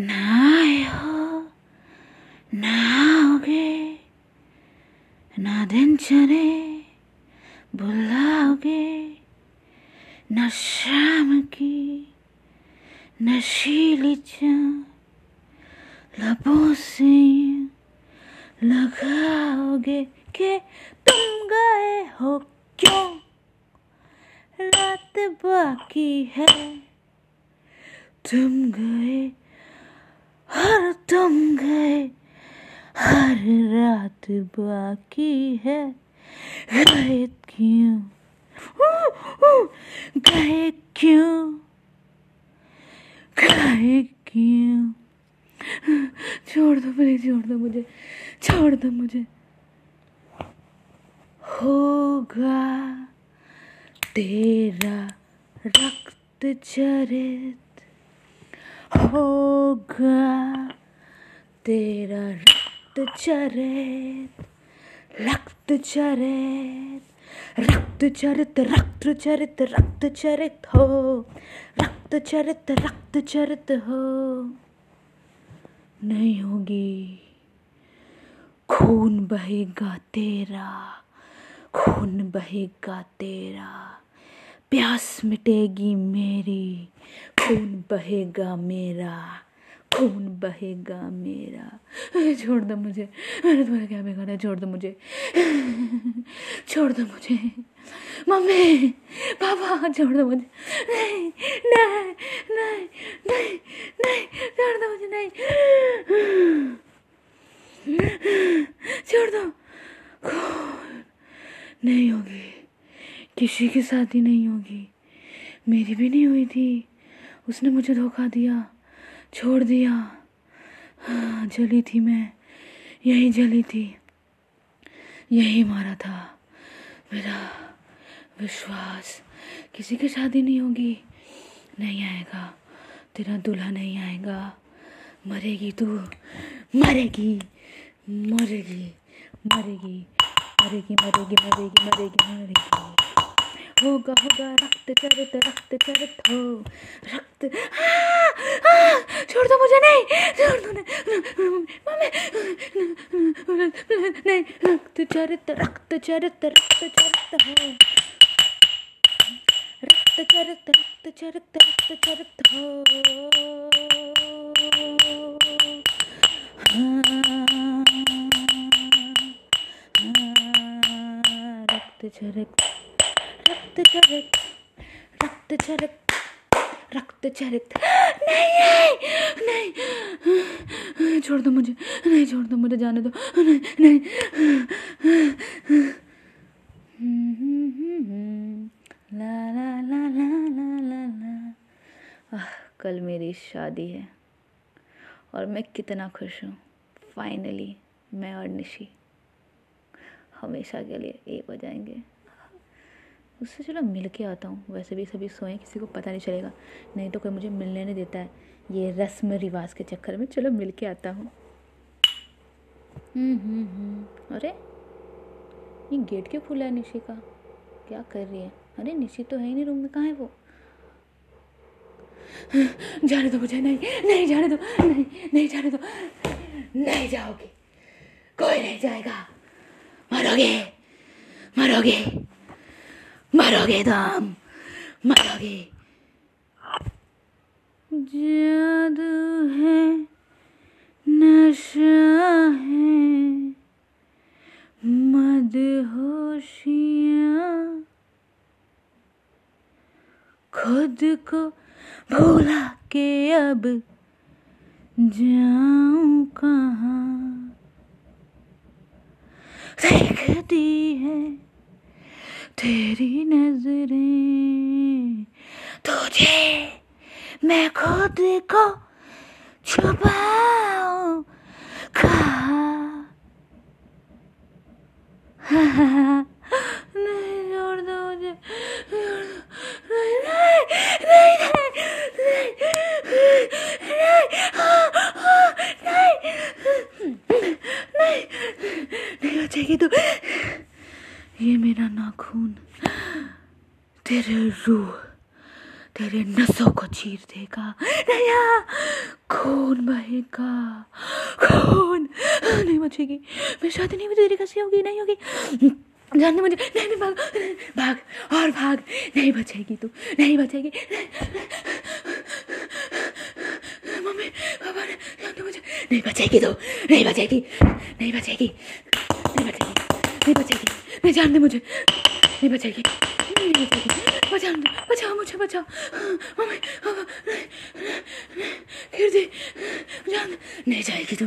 ना आए हो ना आओगे ना दिन चले बुलाओगे न शाम की नशीली चाह लबों से लगाओगे के तुम गए हो क्यों रात बाकी है तुम गए हर तुम गए, हर रात बाकी है। गए क्यों? गए क्यों? गए क्यों? छोड़ दो प्लीज़, छोड़ दो मुझे, छोड़ दो मुझे। होगा तेरा रक्त चरित होगा तेरा रक्त चरित रक्त चरित रक्त चरित रक्त चरित रक्त चरित हो, रक्त चरित रक्त चरित हो। नहीं होगी, खून बहेगा तेरा, खून बहेगा तेरा। प्यास मिटेगी मेरी। खून बहेगा मेरा, खून बहेगा मेरा। छोड़ दो मुझे। मैंने तुम्हारा क्या बिगाड़ा छोड़ दो मुझे। छोड़ दो मुझे। मम्मी, पापा, छोड़ दो मुझे। नहीं नहीं नहीं नहीं नहीं, छोड़ दो मुझे, नहीं छोड़ दो नहीं होगी किसी की शादी नहीं होगी। मेरी भी नहीं हुई थी। उसने मुझे धोखा दिया छोड़ दिया। हाँ, जली थी मैं। यही जली थी। यही मारा था। मेरा विश्वास। किसी की शादी नहीं होगी। नहीं आएगा। तेरा दूल्हा नहीं आएगा। मरेगी तू। मरेगी। मरेगी। मरेगी। मरेगी मरेगी मरेगी मरेगी मरेगी। होगा होगा, रक्त चरित रक्त चरित हो। रक्त छोड़ दो मुझे, नहीं, छोड़ दो, नहीं रक्त चरित रक्त चरित रक्त चरित हो। रक्त चरित रक्त चरित रक्त चरित हो। रक्त चरित। रक्त चरित रक्त चरित रक्त चरित नहीं नहीं छोड़ दो मुझे, नहीं छोड़ दो मुझे जाने दो। नहीं नहीं। ला ला ला ला ला ला ला। कल मेरी शादी है। और मैं कितना खुश हूँ। फाइनली मैं और निशी हमेशा के लिए एक हो जाएँगे। उससे चलो मिल के आता हूँ। वैसे भी सभी सोए, किसी को पता नहीं चलेगा। नहीं तो कोई मुझे मिलने नहीं देता है। ये रस्म रिवाज के चक्कर में चलो मिल के आता हूँ। अरे, ये गेट क्यों खुला है निशी का? क्या कर रही है? अरे, निशी तो है ही नहीं रूम में। कहाँ है वो? जाने दो मुझे। नहीं नहीं जाने दो। नहीं नहीं जाने दो। नहीं जाओगे। कोई नहीं जाएगा। मरोगे। मरोगे। मरोगे तुम। मरोगे। जादू है, नशा है, मदहोशियाँ खुद को भूला के अब जाऊँ कहाँ? देखती है तेरी नज़रें तुझे मैं खुद को छुपाऊं कहाँ नहीं छोड़ दो मुझे छोड़ दो नहीं नहीं नहीं नहीं नहीं नहीं नहीं नहीं बचेगी तू ये मेरा नाखून। तेरे रूह, तेरे नसों को चीर देगा। नया खून बहेगा। खून। नहीं बचेगी। मैं शादी नहीं तेरी कैसी होगी, नहीं होगी। जानने मुझे। नहीं नहीं, भाग। भाग। और भाग। नहीं बचेगी तू। नहीं बचेगी। मम्मी, पापा ने जानते मुझे। नहीं बचेगी तू। नहीं बचेगी। नहीं बचेगी। नहीं बचेगी। नहीं बचेगी नहीं जानते मुझे नहीं बचेगी नहीं बचेगी बचाओ बचाओ मुझे बचाओ मम्मी दे जान नहीं जाएगी तू